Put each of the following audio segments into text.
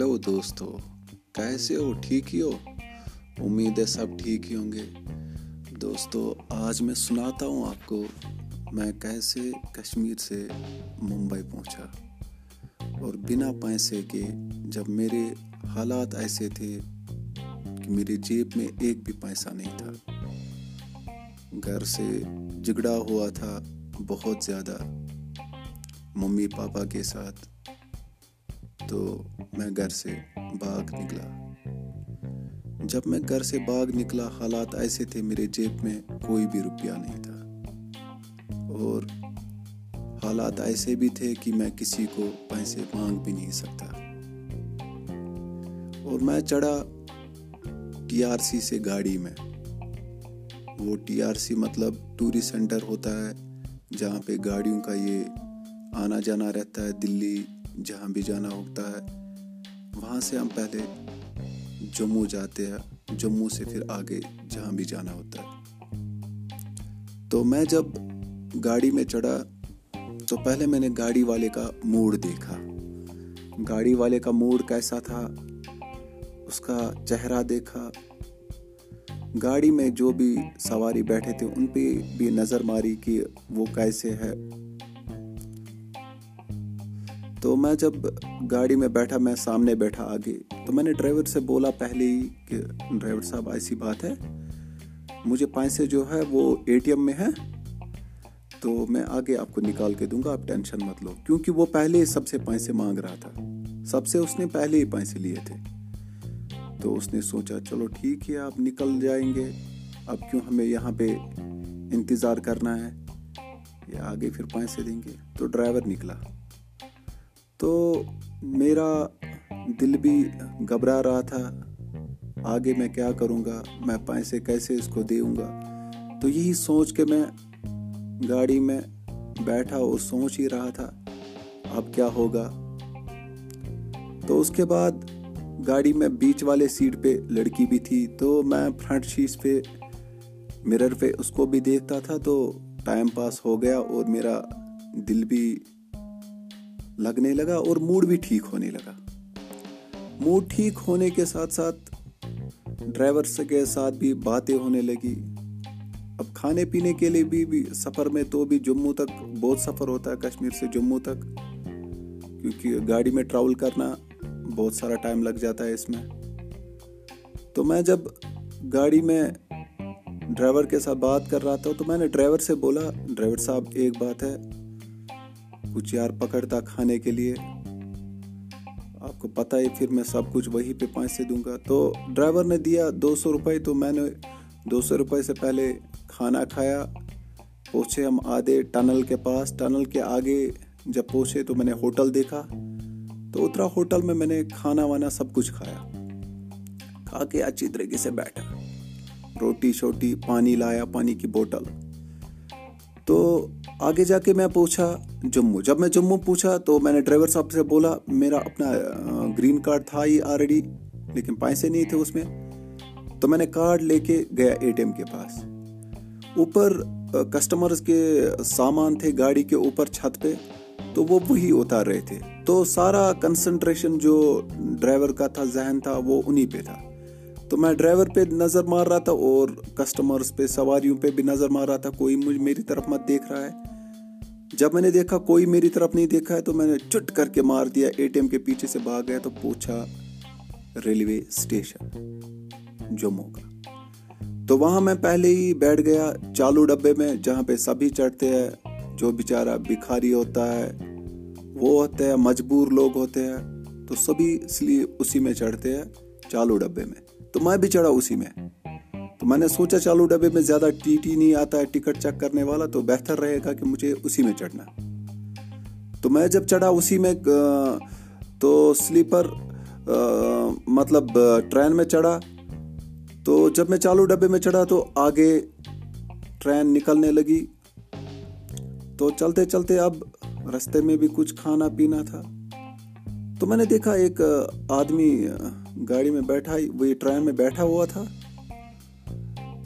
Hello دوستو کیسے ہو ٹھیک ہی ہو امید ہے سب ٹھیک ہی ہوں گے دوستو آج میں سناتا ہوں آپ کو میں کیسے کشمیر سے ممبئی پہنچا اور بنا پیسے کے جب میرے حالات ایسے تھے کہ میری جیب میں ایک بھی پیسہ نہیں تھا گھر سے جگڑا ہوا تھا بہت زیادہ ممی پاپا کے ساتھ تو میں گھر سے باغ نکلا۔ جب میں گھر سے باغ نکلا، حالات ایسے تھے، میرے جیب میں کوئی بھی روپیہ نہیں تھا۔ اور حالات ایسے بھی تھے کہ میں کسی کو پیسے مانگ بھی نہیں سکتا۔ اور میں چڑھا ٹی آر سی سے گاڑی میں۔ وہ ٹی آر سی مطلب ٹورسٹ سینٹر ہوتا ہے، جہاں پہ گاڑیوں کا یہ آنا جانا رہتا ہے، دلی جہاں بھی جانا ہوتا ہے، وہاں سے ہم پہلے جموں جاتے ہیں۔ جموں سے پھر آگے جہاں بھی جانا ہوتا ہے۔ تو میں جب گاڑی میں چڑھا، تو پہلے میں نے گاڑی والے کا موڈ دیکھا۔ گاڑی والے کا موڈ کیسا تھا، اس کا چہرہ دیکھا۔ گاڑی میں جو بھی سواری بیٹھے تھے، ان پہ بھی نظر ماری کہ وہ کیسے ہے۔ تو میں جب گاڑی میں بیٹھا، میں سامنے بیٹھا آگے، تو میں نے ڈرائیور سے بولا پہلے ہی کہ ڈرائیور صاحب ایسی بات ہے، مجھے پیسے جو ہے وہ اے ٹی ایم میں ہے، تو میں آگے آپ کو نکال کے دوں گا، آپ ٹینشن مت لو، کیونکہ وہ پہلے سب سے پیسے مانگ رہا تھا۔ سب سے اس نے پہلے ہی پیسے لیے تھے۔ تو اس نے سوچا، چلو ٹھیک ہے، آپ نکل جائیں گے۔ اب کیوں ہمیں یہاں پہ انتظار کرنا ہے؟ یا آگے پھر پیسے دیں گے۔ تو ڈرائیور نکلا۔ تو میرا دل بھی گھبرا رہا تھا۔ آگے میں کیا کروں گا؟ میں پیسے کیسے اس کو دوں گا؟ تو یہی سوچ کے میں گاڑی میں بیٹھا اور سوچ ہی رہا تھا، اب کیا ہوگا؟ تو اس کے بعد گاڑی میں بیچ والے سیٹ پہ لڑکی بھی تھی۔ تو میں فرنٹ شیٹ پہ مرر پہ اس کو بھی دیکھتا تھا۔ تو ٹائم پاس ہو گیا اور میرا دل بھی لگنے لگا اور موڈ بھی ٹھیک ہونے لگا۔ موڈ ٹھیک ہونے کے ساتھ ساتھ ڈرائیور کے ساتھ بھی باتیں ہونے لگی۔ اب کھانے پینے کے لیے بھی, بھی سفر میں تو بھی جموں تک بہت سفر ہوتا ہے کشمیر سے جموں تک۔ کیونکہ گاڑی میں ٹراول کرنا بہت سارا ٹائم لگ جاتا ہے اس میں۔ تو میں جب گاڑی میں ڈرائیور کے ساتھ بات کر رہا تھا تو میں نے ڈرائیور سے بولا ڈرائیور صاحب ایک بات ہے۔ کچھ یار پکڑتا کھانے کے لیے۔ آپ کو پتہ ہے، پھر میں سب کچھ وہی پہ پانچ سے دوں گا۔ تو ڈرائیور نے دیا دو سو روپئے تو میں نے دو سو روپئے سے پہلے کھانا کھایا۔ پہنچے ہم آدھے ٹنل کے پاس۔ ٹنل کے آگے جب پہنچے تو میں نے ہوٹل دیکھا۔ تو اترا ہوٹل میں میں نے کھانا وانا سب کچھ کھایا۔ کھا کے اچھی طریقے سے بیٹھا۔ روٹی شوٹی، پانی لایا، پانی کی بوٹل تو آگے جا کے میں پوچھا جموں جب میں جموں پوچھا تو میں نے ڈرائیور صاحب سے بولا، میرا اپنا گرین کارڈ تھا ہی آلریڈی لیکن پیسے نہیں تھے اس میں۔ تو میں نے کارڈ لے کے گیا اے ٹی ایم کے پاس۔ اوپر کسٹمرز کے سامان تھے گاڑی کے اوپر چھت پہ، تو وہ وہی اتار رہے تھے۔ تو سارا کنسنٹریشن جو ڈرائیور کا تھا، ذہن تھا، وہ انہی پہ تھا۔ تو میں ڈرائیور پہ نظر مار رہا تھا اور کسٹمرز پہ، سواریوں پہ بھی نظر مار رہا تھا۔ کوئی مجھ میری طرف مت دیکھ رہا ہے۔ جب میں نے دیکھا کوئی میری طرف نہیں دیکھا ہے تو میں نے چٹ کر کے مار دیا اے ٹی ایم کے پیچھے سے بھاگ گیا تو پوچھا، ریلوے اسٹیشن جموں کا۔ تو وہاں میں پہلے ہی بیٹھ گیا چالو ڈبے میں جہاں پہ سبھی ہی چڑھتے ہیں، جو بیچارہ بکھاری ہوتا ہے، وہ ہوتا ہے مجبور لوگ ہوتے ہیں۔ تو سبھی اس لیے اسی میں چڑھتے ہیں چالو ڈبے میں۔ تو میں بھی چڑھا اسی میں۔ تو میں نے سوچا چالو ڈبے میں زیادہ ٹی ٹی نہیں آتا ہے، ٹکٹ چیک کرنے والا، تو بہتر رہے گا کہ مجھے اسی میں چڑھنا تو میں جب چڑھا اسی میں تو سلیپر مطلب ٹرین میں چڑھا۔ تو جب میں چالو ڈبے میں چڑھا تو آگے ٹرین نکلنے لگی۔ تو چلتے چلتے اب رستے میں بھی کچھ کھانا پینا تھا۔ تو میں نے دیکھا ایک آدمی گاڑی میں بیٹھا وہ ٹرین میں بیٹھا ہوا تھا۔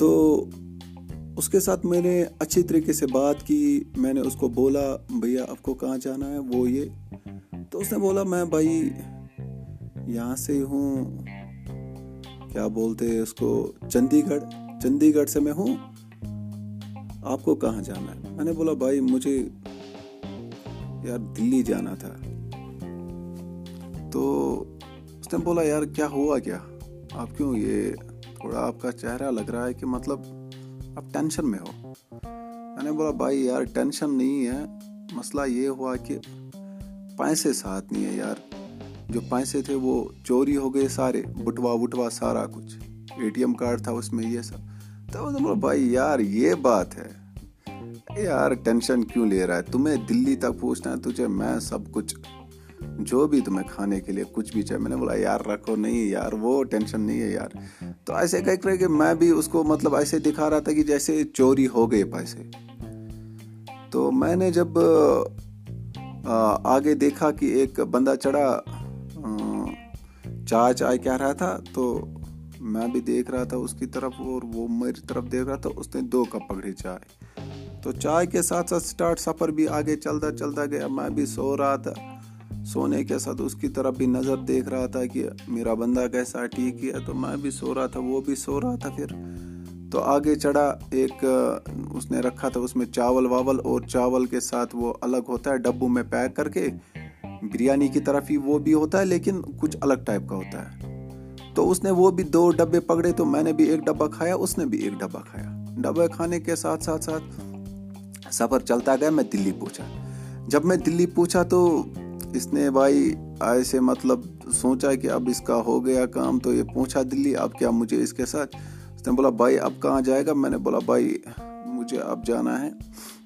تو اس کے ساتھ میں نے اچھی طریقے سے بات کی، میں نے اس کو بولا، بھیا، آپ کو کہاں جانا ہے؟ وہ یہ. تو اس نے بولا، میں بھائی یہاں سے ہوں۔ کیا بولتے اس کو؟ چندی گڑھ چندی گڑھ سے میں ہوں۔ آپ کو کہاں جانا ہے؟ میں نے بولا، بھائی، مجھے یار دلی جانا تھا۔ تو اس نے بولا، یار، کیا ہوا کیا؟ آپ کیوں یہ تھوڑا آپ کا چہرہ لگ رہا ہے کہ مطلب آپ ٹینشن میں ہو۔ میں نے بولا، بھائی یار، ٹینشن نہیں ہے۔ مسئلہ یہ ہوا کہ پیسے ساتھ نہیں ہے یار۔ جو پیسے تھے وہ چوری ہو گئے سارے، بٹوا وٹوا سارا کچھ۔ اے ٹی ایم کارڈ تھا، اس میں یہ سب تو بولا، بھائی یار، یہ بات ہے۔ یار، ٹینشن کیوں لے رہا ہے؟ تمہیں دلی تک پوچھنا ہے، تجھے میں سب کچھ جو بھی تمہیں کھانے کے لیے کچھ بھی چاہے میں نے بولا، یار، رکھو، نہیں، یار، وہ ٹینشن نہیں ہے یار. تو ایسے کہہ رہے کہ میں بھی اس کو مطلب ایسے دکھا رہا تھا کہ جیسے چوری ہو گئے پیسے۔ تو میں نے جب آگے دیکھا کہ ایک بندہ چڑھا چائے چائے کہہ رہا تھا، تو میں بھی دیکھ رہا تھا اس کی طرف اور وہ میری طرف دیکھ رہا تھا، اس نے دو کپ پکڑی چائے۔ تو چائے کے ساتھ ساتھ سٹارٹ سفر بھی آگے چلتا چلتا گیا، میں بھی سو رہا تھا۔ سونے کے ساتھ اس کی طرف بھی نظر دیکھ رہا تھا کہ میرا بندہ کیسا ٹھیک ہے، تو میں بھی سو رہا تھا، وہ بھی سو رہا تھا پھر۔ تو آگے چڑھا، ایک، اس نے رکھا تھا، اس میں چاول واول اور چاول کے ساتھ وہ الگ ہوتا ہے، ڈبوں میں پیک کر کے۔ بریانی کی طرف ہی وہ بھی ہوتا ہے، لیکن کچھ الگ ٹائپ کا ہوتا ہے۔ تو اس نے وہ بھی دو ڈبے پکڑے، تو میں نے بھی ایک ڈبہ کھایا، اس نے بھی ایک ڈبہ کھایا۔ ڈبے کھانے کے ساتھ ساتھ ساتھ سفر چلتا گیا، میں دلی پوچھا جب میں دلی پوچھا تو اس نے بھائی ایسے مطلب سوچا کہ اب اس کا ہو گیا کام تو یہ پوچھا دلی، اب کیا مجھے اس کے ساتھ؟ اس نے بولا، بھائی اب کہاں جائے گا؟ میں نے بولا، بھائی مجھے اب جانا ہے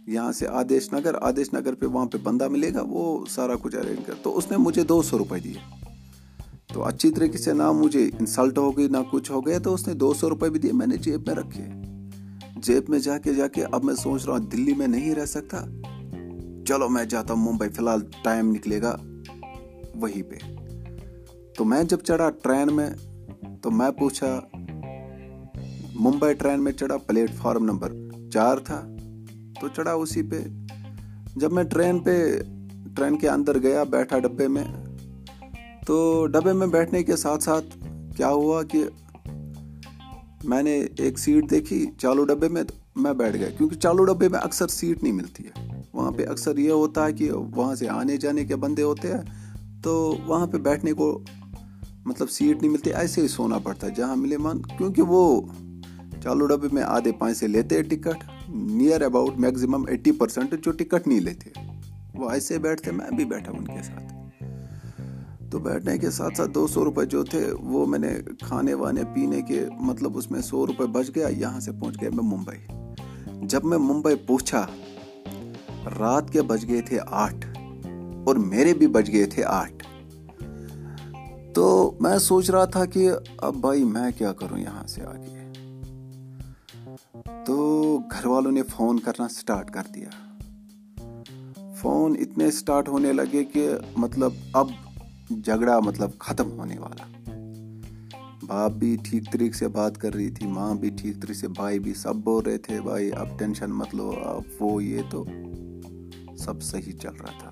یہاں سے آدیش نگر۔ آدیش نگر پہ وہاں پہ بندہ ملے گا، وہ سارا کچھ ارینج کر۔ تو اس نے مجھے دو سو روپئے دیے۔ تو اچھی طریقے سے نہ مجھے انسلٹ ہو گئی، نہ کچھ ہو گیا، تو اس نے دو سو روپئے بھی دیے، میں نے جیب میں رکھے۔ جیب میں جا کے جا کے اب میں سوچ رہا ہوں دلی میں نہیں رہ سکتا۔ چلو میں جاتا ہوں، ممبئی فی الحال ٹائم نکلے گا وہی پہ۔ تو میں جب چڑھا ٹرین میں، تو میں پوچھا، ممبئی ٹرین میں چڑھا پلیٹ فارم نمبر چار تھا، تو چڑھا اسی پہ۔ جب میں ٹرین پہ، ٹرین کے اندر گیا، بیٹھا ڈبے میں، تو ڈبے میں بیٹھنے کے ساتھ ساتھ کیا ہوا کہ میں نے ایک سیٹ دیکھی چالو ڈبے میں میں بیٹھ گیا۔ کیونکہ چالو ڈبے میں اکثر سیٹ نہیں ملتی ہے۔ وہاں پہ اکثر یہ ہوتا ہے کہ وہاں سے آنے جانے کے بندے ہوتے ہیں، تو وہاں پہ بیٹھنے کو مطلب سیٹ نہیں ملتی ایسے ہی سونا پڑتا ہے، جہاں ملے من، کیونکہ وہ چالو ڈبے میں آدھے پیسے لیتے ticket near about maximum eighty percent جو ٹکٹ نہیں لیتے۔ وہ ایسے بیٹھتے، میں بھی بیٹھا ان کے ساتھ۔ تو بیٹھنے کے ساتھ ساتھ دو سو روپے جو تھے، وہ میں نے کھانے وانے پینے کے مطلب اس میں سو روپے بچ گیا، یہاں سے پہنچ گیا میں ممبئی۔ جب میں ممبئی پہنچا رات کے بج گئے تھے آٹھ اور میرے بھی بج گئے تھے آٹھ۔ تو میں سوچ رہا تھا کہ اب بھائی میں کیا کروں یہاں سے آگے۔ تو گھر والوں نے فون کرنا سٹارٹ کر دیا۔ فون اتنے سٹارٹ ہونے لگے کہ مطلب اب جھگڑا مطلب ختم ہونے والا۔ باپ بھی ٹھیک طریقے سے بات کر رہی تھی، ماں بھی ٹھیک طریقے سے، بھائی بھی سب بول رہے تھے، بھائی اب ٹینشن مت لو، اب وہ یہ تو۔ سب صحیح چل رہا تھا۔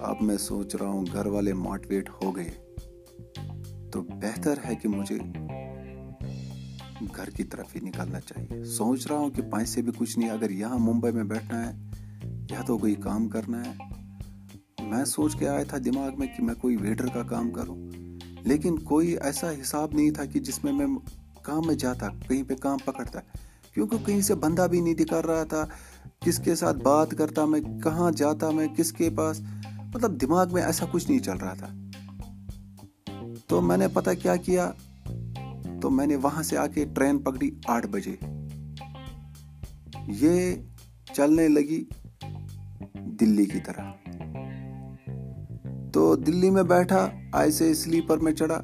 اب میں سوچ رہا ہوں گھر والے موٹیویٹ ہو گئے۔ تو بہتر ہے کہ مجھے گھر کی طرف ہی نکالنا چاہیے۔ سوچ رہا ہوں کہ پیسے بھی کچھ نہیں، اگر یہاں ممبئی میں بیٹھنا ہے، یا تو کوئی کام کرنا ہے۔ میں سوچ کے آیا تھا دماغ میں کہ میں کوئی ویٹر کا کام کروں، لیکن کوئی ایسا حساب نہیں تھا کہ جس میں میں کام میں جاتا، کہیں پہ کام پکڑتا۔ کیونکہ کہیں سے بندہ بھی نہیں دکھا رہا تھا۔ کس کے ساتھ بات کرتا میں، کہاں جاتا میں، کس کے پاس؟ مطلب دماغ میں ایسا کچھ نہیں چل رہا تھا۔ تو میں نے پتا کیا کیا، تو میں نے وہاں سے آ کے ٹرین پکڑی آٹھ بجے۔ یہ چلنے لگی دلی کی طرح۔ تو دلی میں بیٹھا ایسے سلیپر میں چڑھا،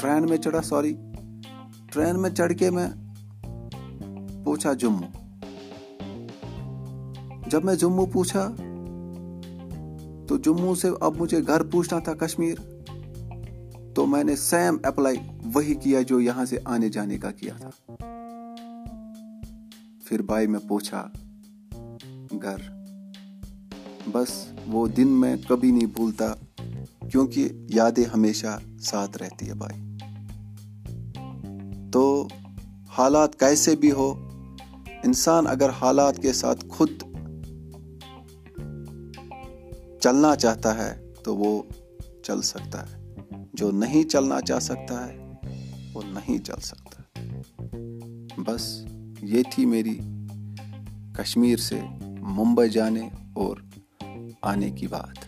ٹرین میں چڑھا، سوری۔ ٹرین میں چڑھ کے میں پوچھا جموں۔ جب میں جموں پوچھا، تو جموں سے اب مجھے گھر پوچھنا تھا کشمیر، تو میں نے سیم اپلائی وہی کیا جو یہاں سے آنے جانے کا کیا تھا۔ پھر بھائی میں پوچھا، گھر۔ بس وہ دن میں کبھی نہیں بھولتا، کیونکہ یادیں ہمیشہ ساتھ رہتی ہے بھائی۔ تو حالات کیسے بھی ہو، انسان اگر حالات کے ساتھ خود چلنا چاہتا ہے تو وہ چل سکتا ہے۔ جو نہیں چلنا چاہ سکتا ہے، وہ نہیں چل سکتا۔ بس یہ تھی میری کشمیر سے ممبئی جانے اور آنے کی بات۔